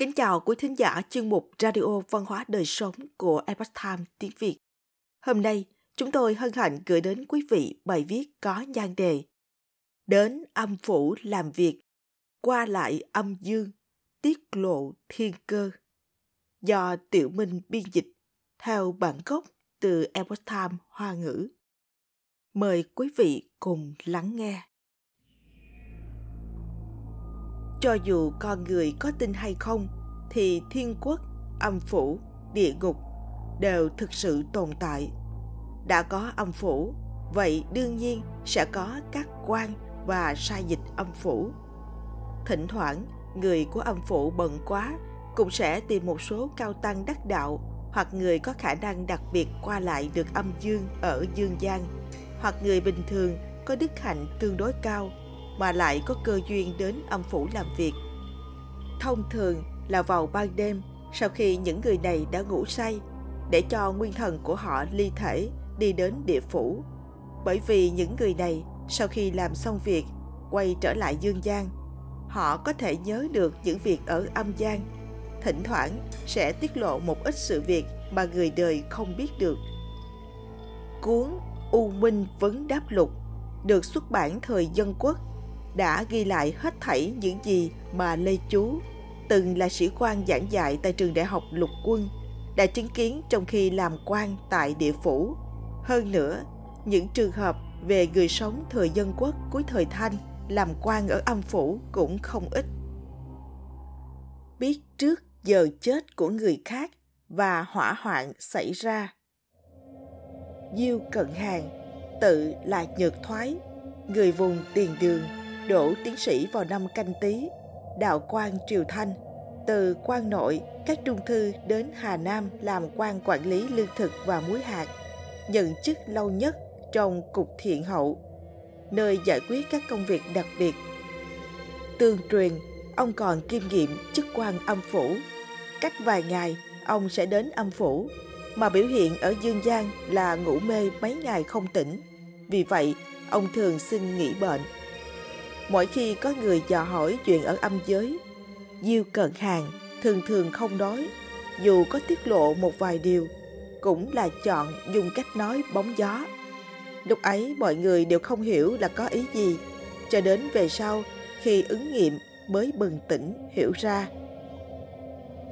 Kính chào quý thính giả chuyên mục Radio Văn hóa Đời Sống của Epoch Times tiếng Việt. Hôm nay, chúng tôi hân hạnh gửi đến quý vị bài viết có nhan đề Đến âm phủ làm việc, qua lại âm dương, tiết lộ thiên cơ. Do Tiểu Minh biên dịch theo bản gốc từ Epoch Times Hoa ngữ. Mời quý vị cùng lắng nghe. Cho dù con người có tin hay không, thì thiên quốc, âm phủ, địa ngục đều thực sự tồn tại. Đã có âm phủ, vậy đương nhiên sẽ có các quan và sai dịch âm phủ. Thỉnh thoảng, người của âm phủ bận quá cũng sẽ tìm một số cao tăng đắc đạo hoặc người có khả năng đặc biệt qua lại được âm dương ở dương gian hoặc người bình thường có đức hạnh tương đối cao mà lại có cơ duyên đến âm phủ làm việc. Thông thường là vào ban đêm sau khi những người này đã ngủ say để cho nguyên thần của họ ly thể đi đến địa phủ. Bởi vì những người này sau khi làm xong việc quay trở lại dương gian, họ có thể nhớ được những việc ở âm gian, thỉnh thoảng sẽ tiết lộ một ít sự việc mà người đời không biết được. Cuốn U Minh Vấn Đáp Lục được xuất bản thời dân quốc đã ghi lại hết thảy những gì mà Lê Chú, từng là sĩ quan giảng dạy tại trường đại học lục quân, đã chứng kiến trong khi làm quan tại địa phủ. Hơn nữa, những trường hợp về người sống thời dân quốc cuối thời Thanh làm quan ở âm phủ cũng không ít. Biết trước giờ chết của người khác và hỏa hoạn xảy ra. Diêu Cận Hàng, tự là Nhược Thoái, người vùng Tiền Đường, đỗ tiến sĩ vào năm canh tý, đạo quan Triều Thanh, từ quan nội các trung thư đến Hà Nam làm quan quản lý lương thực và muối hạt, nhận chức lâu nhất trong cục thiện hậu, nơi giải quyết các công việc đặc biệt. Tương truyền, ông còn kiêm nhiệm chức quan âm phủ. Cách vài ngày, ông sẽ đến âm phủ, mà biểu hiện ở dương gian là ngủ mê mấy ngày không tỉnh. Vì vậy, ông thường xin nghỉ bệnh mỗi khi có người dò hỏi chuyện ở âm giới, diêu cận hàng thường thường không nói, dù có tiết lộ một vài điều, cũng là chọn dùng cách nói bóng gió. Lúc ấy mọi người đều không hiểu là có ý gì, cho đến về sau khi ứng nghiệm mới bừng tỉnh hiểu ra.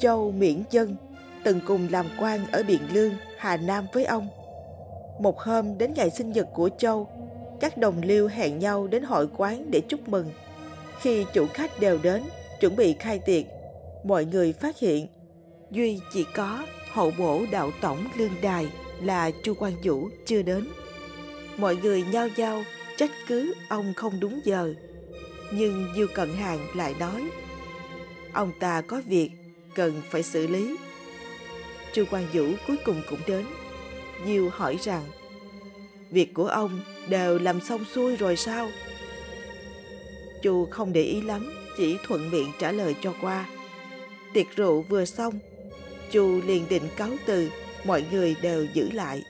Châu miễn dân từng cùng làm quan ở biện lương, hà nam với ông. Một hôm đến ngày sinh nhật của châu các đồng liêu hẹn nhau đến hội quán để chúc mừng. Khi chủ khách đều đến, chuẩn bị khai tiệc, mọi người phát hiện Duy chỉ có hậu bổ đạo tổng lương đài là Chu Quan Vũ chưa đến. Mọi người nhao nhao trách cứ ông không đúng giờ. Nhưng Diêu Cận Hàng lại nói Ông ta có việc cần phải xử lý. Chu Quan Vũ cuối cùng cũng đến. Diêu hỏi rằng Việc của ông đều làm xong xuôi rồi sao? Chu không để ý lắm, chỉ thuận miệng trả lời cho qua. Tiệc rượu vừa xong, Chu liền định cáo từ, mọi người đều giữ lại.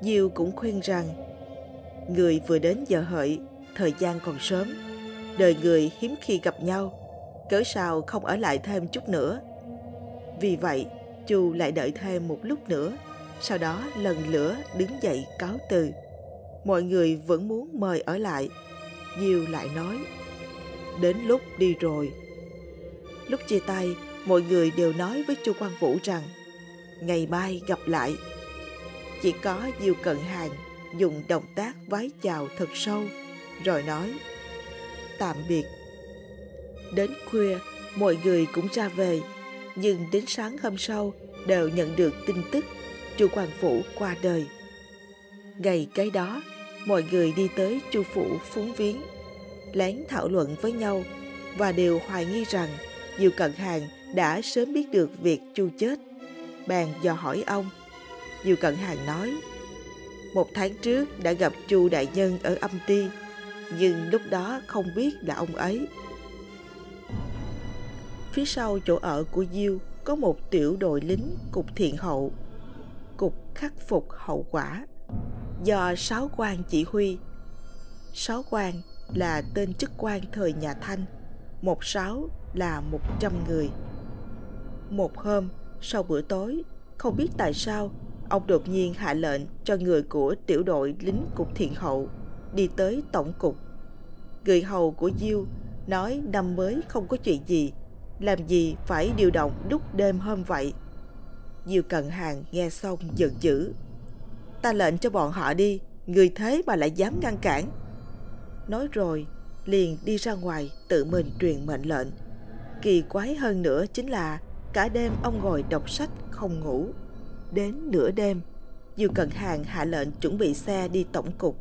Diêu cũng khuyên rằng, người vừa đến giờ hợi, thời gian còn sớm, đời người hiếm khi gặp nhau, cớ sao không ở lại thêm chút nữa. Vì vậy, Chu lại đợi thêm một lúc nữa, sau đó lần lửa đứng dậy cáo từ mọi người vẫn muốn mời ở lại. Diêu lại nói, đến lúc đi rồi. Lúc chia tay, mọi người đều nói với Chu Quang Vũ rằng, ngày mai gặp lại. Chỉ có Diêu Cận Hàng dùng động tác vái chào thật sâu, rồi nói, tạm biệt. Đến khuya, mọi người cũng ra về, nhưng đến sáng hôm sau đều nhận được tin tức Chu Quang Vũ qua đời. Ngày cái đó, mọi người đi tới chu phủ phúng viếng, lén thảo luận với nhau và đều hoài nghi rằng Diệu Cận Hàng đã sớm biết được việc chu chết. bèn dò hỏi ông. Diệu Cận Hàng nói, một tháng trước đã gặp chu đại nhân ở âm ti, nhưng lúc đó không biết là ông ấy. Phía sau chỗ ở của Diêu có một tiểu đội lính cục thiện hậu, khắc phục hậu quả do sáu quan chỉ huy. Sáu quan là tên chức quan thời nhà Thanh, một sáu là một trăm người. Một hôm, sau bữa tối, không biết tại sao, ông đột nhiên hạ lệnh cho người của tiểu đội lính cục thiện hậu đi tới tổng cục. Người hầu của Diêu nói năm mới không có chuyện gì, làm gì phải điều động lúc đêm hôm vậy. Diêu Cận Hàng nghe xong giận dữ. Ta lệnh cho bọn họ đi, người thế mà lại dám ngăn cản. Nói rồi, liền đi ra ngoài tự mình truyền mệnh lệnh. Kỳ quái hơn nữa chính là cả đêm ông ngồi đọc sách không ngủ. Đến nửa đêm, Diêu Cận Hàng hạ lệnh chuẩn bị xe đi tổng cục.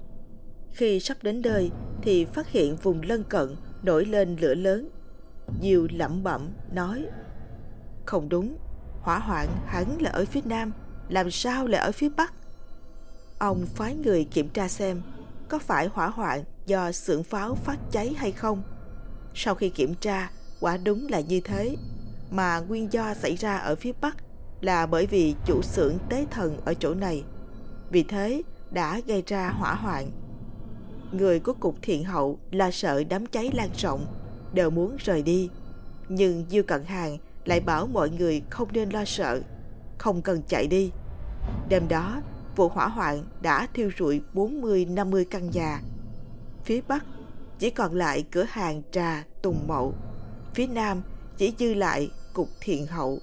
Khi sắp đến nơi thì phát hiện vùng lân cận nổi lên lửa lớn. Diêu lẩm bẩm nói Không đúng, hỏa hoạn hẳn là ở phía nam, làm sao lại ở phía bắc? Ông phái người kiểm tra xem có phải hỏa hoạn do xưởng pháo phát cháy hay không. Sau khi kiểm tra, quả đúng là như thế, mà nguyên do xảy ra ở phía Bắc là bởi vì chủ xưởng tế thần ở chỗ này. Vì thế đã gây ra hỏa hoạn. Người của cục thiện hậu là sợ đám cháy lan rộng, đều muốn rời đi. Nhưng Diêu Cận Hàng lại bảo mọi người không nên lo sợ, không cần chạy đi. Đêm đó, vụ hỏa hoạn đã thiêu rụi 40-50 căn nhà. Phía Bắc chỉ còn lại cửa hàng trà Tùng Mậu. Phía Nam chỉ dư lại cục thiện hậu.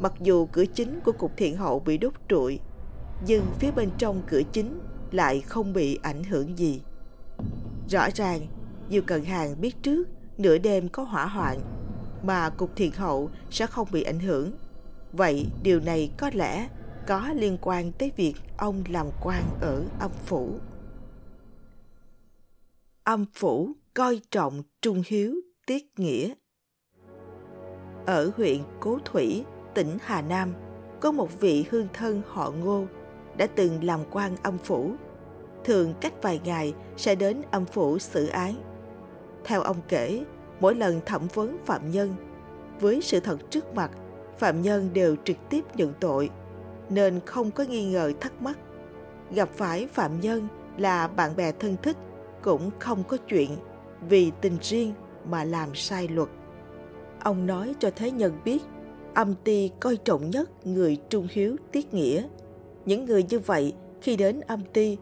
Mặc dù cửa chính của cục thiện hậu bị đốt trụi, nhưng phía bên trong cửa chính lại không bị ảnh hưởng gì. Rõ ràng, nhiều Cần Hàng biết trước nửa đêm có hỏa hoạn, mà cục thiền hậu sẽ không bị ảnh hưởng. Vậy điều này có lẽ có liên quan tới việc ông làm quan ở âm phủ. Âm phủ coi trọng trung hiếu tiết nghĩa. Ở huyện Cố Thủy, tỉnh Hà Nam, có một vị hương thân họ Ngô đã từng làm quan âm phủ. Thường cách vài ngày sẽ đến âm phủ xử án. Theo ông kể, mỗi lần thẩm vấn phạm nhân, với sự thật trước mặt, phạm nhân đều trực tiếp nhận tội nên không có nghi ngờ thắc mắc. Gặp phải phạm nhân là bạn bè thân thích cũng không có chuyện vì tình riêng mà làm sai luật. Ông nói cho thế nhân biết âm ty coi trọng nhất người trung hiếu tiết nghĩa. Những người như vậy khi đến âm ty,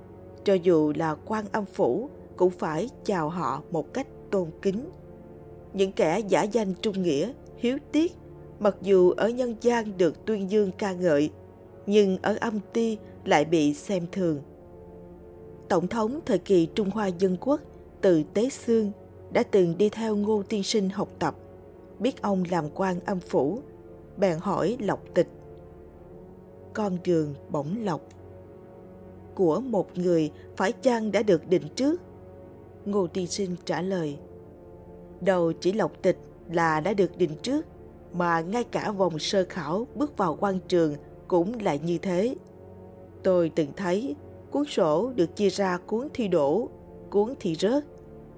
cho dù là quan âm phủ cũng phải chào họ một cách tôn kính. Những kẻ giả danh trung nghĩa, hiếu tiết, mặc dù ở nhân gian được tuyên dương ca ngợi, nhưng ở âm ti lại bị xem thường. Tổng thống thời kỳ Trung Hoa Dân Quốc từ Tế Xương đã từng đi theo Ngô Tiên Sinh học tập, biết ông làm quan âm phủ, bèn hỏi lộc tịch. Con đường bổng lộc của một người phải chăng đã được định trước? Ngô Tiên Sinh trả lời, đầu chỉ lộc tịch là đã được định trước, mà ngay cả vòng sơ khảo bước vào quan trường cũng là như thế. Tôi từng thấy cuốn sổ được chia ra cuốn thi đổ, cuốn thi rớt.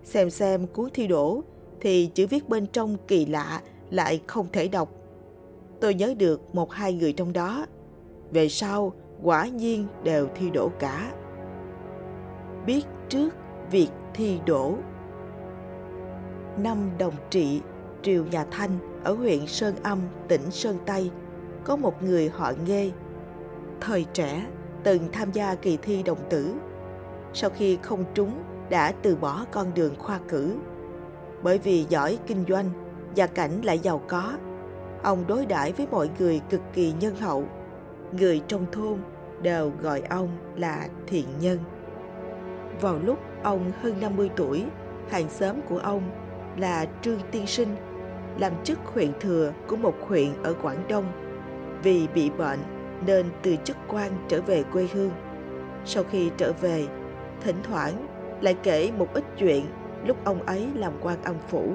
Xem xem cuốn thi đổ thì chữ viết bên trong kỳ lạ lại không thể đọc. Tôi nhớ được một hai người trong đó. Về sau, quả nhiên đều thi đổ cả. Biết trước việc thi đổ. Năm đồng trị, triều nhà Thanh ở huyện Sơn Âm, tỉnh Sơn Tây – có một người họ Nghê. Thời trẻ, từng tham gia kỳ thi đồng tử. Sau khi không trúng, đã từ bỏ con đường khoa cử. Bởi vì giỏi kinh doanh, gia cảnh lại giàu có, ông đối đãi với mọi người cực kỳ nhân hậu. Người trong thôn đều gọi ông là thiện nhân. Vào lúc ông hơn 50 tuổi, hàng xóm của ông là Trương Tiên Sinh, làm chức huyện thừa của một huyện ở Quảng Đông vì bị bệnh nên từ chức quan trở về quê hương. Sau khi trở về, thỉnh thoảng lại kể một ít chuyện lúc ông ấy làm quan âm phủ.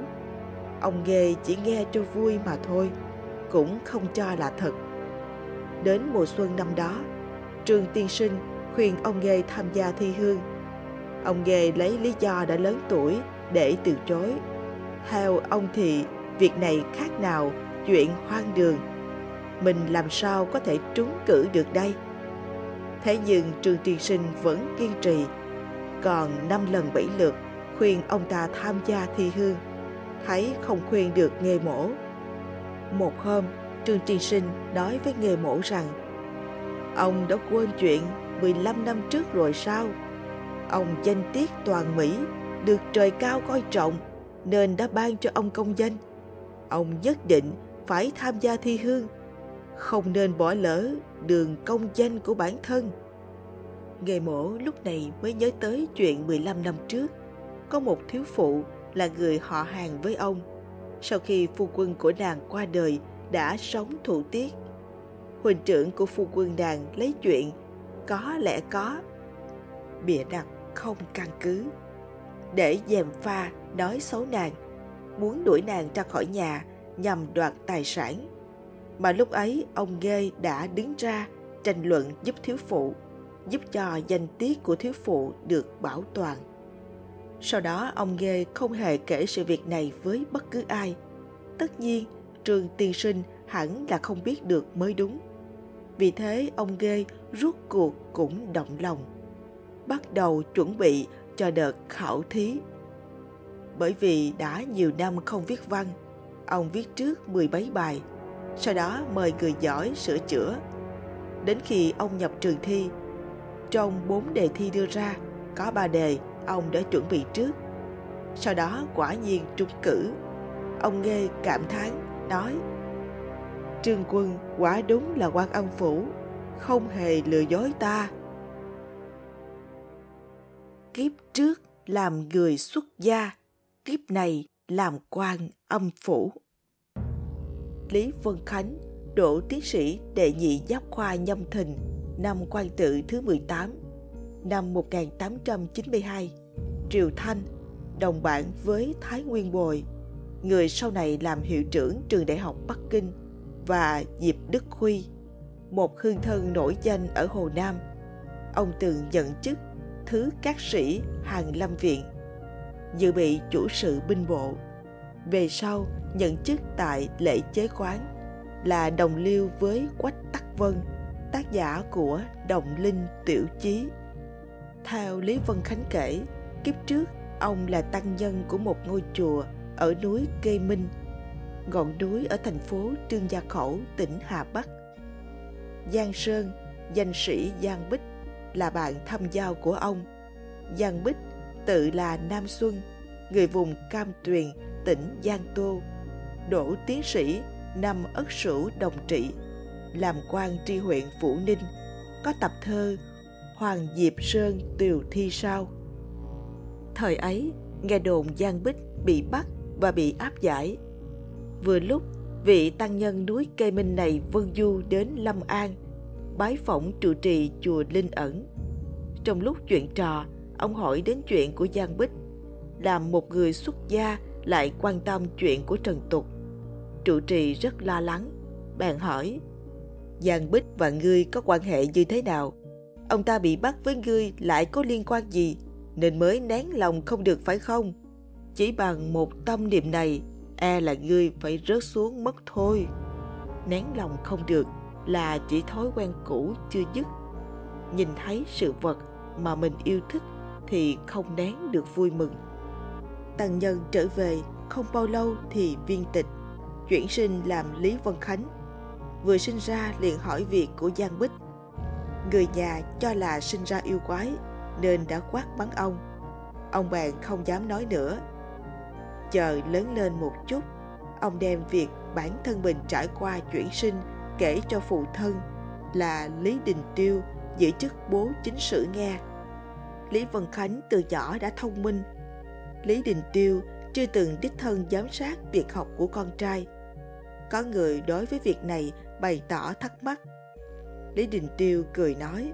Ông ghê chỉ nghe cho vui mà thôi, cũng không cho là thật. Đến mùa xuân năm đó, Trương Tiên Sinh khuyên ông Nghê tham gia thi hương. Ông Nghê lấy lý do đã lớn tuổi để từ chối. Theo ông thì việc này khác nào chuyện hoang đường? Mình làm sao có thể trúng cử được đây? Thế nhưng trương tiên sinh vẫn kiên trì. Còn năm lần bảy lượt khuyên ông ta tham gia thi hương. Thấy không khuyên được nghề mổ. Một hôm Trương tiên Sinh nói với nghề mổ rằng Ông đã quên chuyện 15 năm trước rồi sao? Ông danh tiết toàn Mỹ, được trời cao coi trọng nên đã ban cho ông công danh. Ông nhất định phải tham gia thi hương, không nên bỏ lỡ đường công danh của bản thân. Nghề mổ lúc này mới nhớ tới chuyện 15 năm trước. Có một thiếu phụ là người họ hàng với ông. Sau khi phu quân của nàng qua đời đã sống thụ tiết. Huỳnh trưởng của phu quân nàng lấy chuyện có lẽ có. Bịa đặt không căn cứ. Để dèm pha nói xấu nàng, muốn đuổi nàng ra khỏi nhà nhằm đoạt tài sản. Mà lúc ấy ông Ghê đã đứng ra tranh luận giúp thiếu phụ giúp cho danh tiết của thiếu phụ được bảo toàn. Sau đó ông Ghê không hề kể sự việc này với bất cứ ai. Tất nhiên, trường tiên sinh hẳn là không biết được mới đúng. Vì thế ông Ghê rút cuộc cũng động lòng. Bắt đầu chuẩn bị cho đợt khảo thí. Bởi vì đã nhiều năm không viết văn, ông viết trước mười mấy bài, sau đó mời người giỏi sửa chữa. Đến khi ông nhập trường thi, trong bốn đề thi đưa ra, có ba đề ông đã chuẩn bị trước. Sau đó quả nhiên trúng cử. Ông nghe cảm thán, nói Trương Quân quả đúng là quan âm phủ, không hề lừa dối ta. Kiếp trước làm người xuất gia, kiếp này làm quan âm phủ. Lý Vân Khánh, đỗ tiến sĩ đệ nhị giáp khoa nhâm thìn năm quan tự thứ 18, năm 1892, Triều Thanh, đồng bản với Thái Nguyên Bồi, người sau này làm hiệu trưởng trường đại học Bắc Kinh và Diệp Đức Huy, một hương thân nổi danh ở Hồ Nam. Ông từng nhận chức thứ các sĩ hàng lâm viện, dự bị chủ sự binh bộ. Về sau nhận chức tại lễ chế quán là đồng liêu với Quách Tắc Vân – tác giả của Đồng Linh Tiểu Chí. Theo Lý Vân Khánh kể, kiếp trước ông là tăng nhân của một ngôi chùa ở núi Kê Minh, ngọn núi ở thành phố Trương Gia Khẩu, tỉnh Hà Bắc. Giang Sơn, danh sĩ Giang Bích là bạn thăm giao của ông. Giang Bích tự là Nam Xuân, người vùng Cam Tuyền, tỉnh Giang Tô, đỗ tiến sĩ năm Ất Sửu Đồng Trị làm quan tri huyện Phủ Ninh, có tập thơ Hoàng Diệp Sơn Tiều Thi Sao. Thời ấy, nghe đồn Giang Bích bị bắt và bị áp giải. Vừa lúc, vị tăng nhân núi Cây Minh này vân du đến Lâm An, bái phỏng trụ trì chùa Linh Ẩn. Trong lúc chuyện trò, ông hỏi đến chuyện của Giang Bích, làm một người xuất gia lại quan tâm chuyện của Trần Tục. Trụ trì rất lo lắng, bèn hỏi Giang Bích và ngươi có quan hệ như thế nào? Ông ta bị bắt với ngươi lại có liên quan gì? Nên mới nén lòng không được phải không? Chỉ bằng một tâm niệm này, e là ngươi phải rớt xuống mất thôi. Nén lòng không được là chỉ thói quen cũ chưa dứt. Nhìn thấy sự vật mà mình yêu thích thì không nén được vui mừng. Tăng nhân trở về không bao lâu thì viên tịch, chuyển sinh làm Lý Vân Khánh vừa sinh ra liền hỏi việc của Giang Bích. Người nhà cho là sinh ra yêu quái nên đã quát bắn ông. Ông bạn không dám nói nữa. Chờ lớn lên một chút, ông đem việc bản thân mình trải qua chuyển sinh kể cho phụ thân là Lý Đình Tiêu giữ chức bố chính sử nghe. Lý Vân Khánh từ nhỏ đã thông minh. Lý Đình Tiêu chưa từng đích thân giám sát việc học của con trai. Có người đối với việc này bày tỏ thắc mắc. Lý Đình Tiêu cười nói,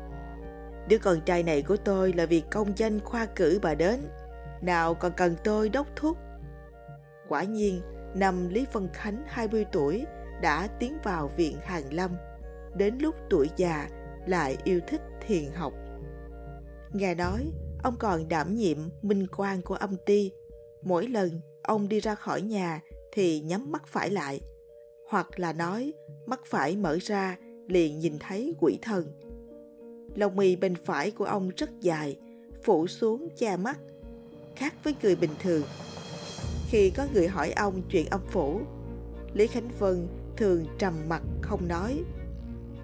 Đứa con trai này của tôi là vì công danh khoa cử bà đến, nào còn cần tôi đốc thúc. Quả nhiên, năm Lý Vân Khánh 20 tuổi đã tiến vào viện Hàng Lâm, đến lúc tuổi già lại yêu thích thiền học. Nghe nói, ông còn đảm nhiệm minh quan của âm ty. Mỗi lần ông đi ra khỏi nhà thì nhắm mắt phải lại, hoặc là nói mắt phải mở ra liền nhìn thấy quỷ thần. Lông mì bên phải của ông rất dài, phủ xuống che mắt, khác với người bình thường. Khi có người hỏi ông chuyện âm phủ, Lý Khánh Vân thường trầm mặc không nói.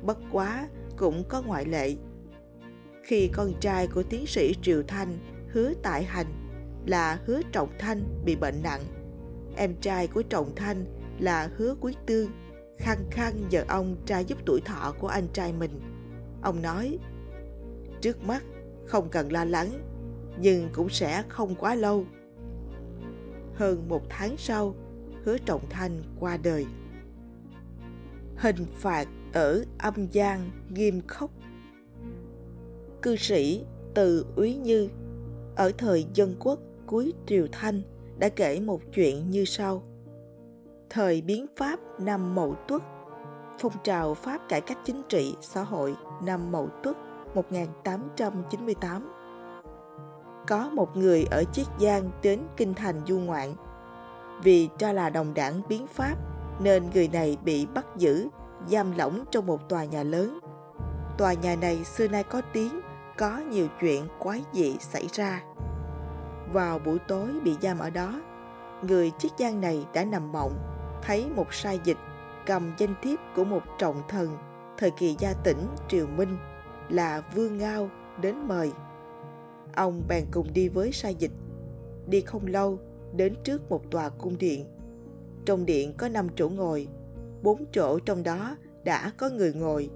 Bất quá cũng có ngoại lệ. Khi con trai của tiến sĩ Triều Thanh hứa tại hành là hứa Trọng Thanh bị bệnh nặng, em trai của Trọng Thanh là hứa Quý Tương khăng khăng nhờ ông tra giúp tuổi thọ của anh trai mình. Ông nói, trước mắt không cần lo lắng, nhưng cũng sẽ không quá lâu. Hơn một tháng sau, hứa trọng thanh qua đời. Hình phạt ở âm gian nghiêm khốc. Cư sĩ từ Úy Như ở thời dân quốc cuối triều Thanh đã kể một chuyện như sau. Thời biến Pháp năm Mậu Tuất, phong trào Pháp cải cách chính trị xã hội năm Mậu Tuất 1898. Có một người ở Chiết Giang đến Kinh Thành du ngoạn. Vì cho là đồng đảng biến Pháp nên người này bị bắt giữ, giam lỏng trong một tòa nhà lớn. Tòa nhà này xưa nay có tiếng, có nhiều chuyện quái dị xảy ra. Vào buổi tối bị giam ở đó, người chiếc Giang này đã nằm mộng, thấy một sai dịch cầm danh thiếp của một trọng thần thời kỳ gia tỉnh Triều Minh là Vương Ngao đến mời. Ông bèn cùng đi với sai dịch. Đi không lâu, đến trước một tòa cung điện. Trong điện có năm chỗ ngồi, bốn chỗ trong đó đã có người ngồi.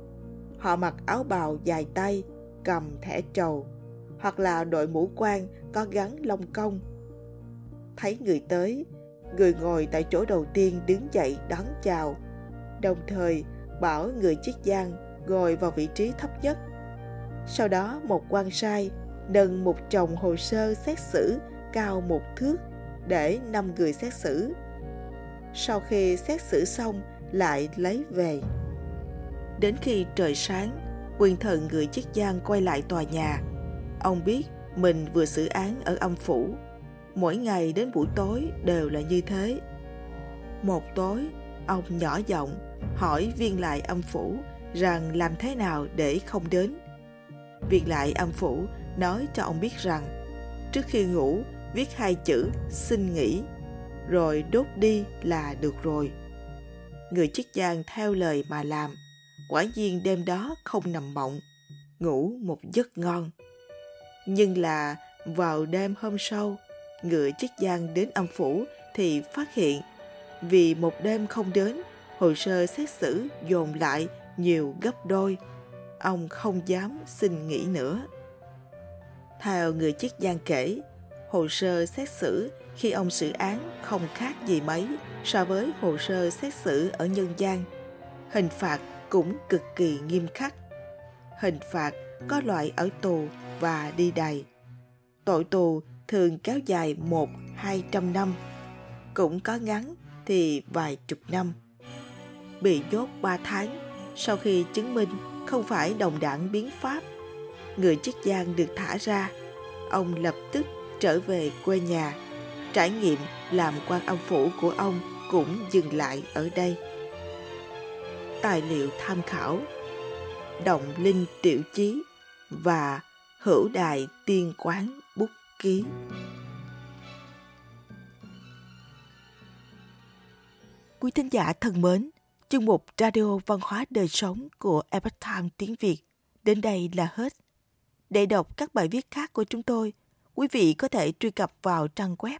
Họ mặc áo bào dài tay, cầm thẻ trầu, hoặc là đội mũ quan có gắn lông công. Thấy người tới, người ngồi tại chỗ đầu tiên đứng dậy đón chào, đồng thời bảo người chiếc giang ngồi vào vị trí thấp nhất sau đó một quan sai nâng một chồng hồ sơ xét xử cao một thước để năm người xét xử. Sau khi xét xử xong lại lấy về. Đến khi trời sáng, quyền thần gửi chiếc giang quay lại tòa nhà. Ông biết mình vừa xử án ở âm phủ. Mỗi ngày đến buổi tối đều là như thế. Một tối, ông nhỏ giọng hỏi viên lại âm phủ rằng làm thế nào để không đến. Viên lại âm phủ nói cho ông biết rằng trước khi ngủ viết hai chữ xin nghỉ rồi đốt đi là được rồi. Người chức giang theo lời mà làm, quả nhiên đêm đó không nằm mộng, ngủ một giấc ngon. Nhưng là vào đêm hôm sau, người chức giang đến âm phủ thì phát hiện vì một đêm không đến, hồ sơ xét xử dồn lại nhiều gấp đôi ông không dám xin nghỉ nữa. Theo người chức giang kể, hồ sơ xét xử khi ông xử án không khác gì mấy so với hồ sơ xét xử ở nhân gian. Hình phạt cũng cực kỳ nghiêm khắc. Hình phạt có loại ở tù và đi đày. Tội tù thường kéo dài một hai trăm năm, cũng có ngắn thì vài chục năm. Bị nhốt ba tháng sau khi chứng minh không phải đồng đảng biến pháp. Người chức giang được thả ra, ông lập tức trở về quê nhà. Trải nghiệm làm quan âm phủ của ông cũng dừng lại ở đây. Tài liệu tham khảo Động linh tiểu chí và hữu đài tiên quán bút ký. Quý thính giả thân mến, Chương mục Radio Văn hóa Đời Sống của Epoch Time tiếng Việt đến đây là hết. Để đọc các bài viết khác của chúng tôi, quý vị có thể truy cập vào trang web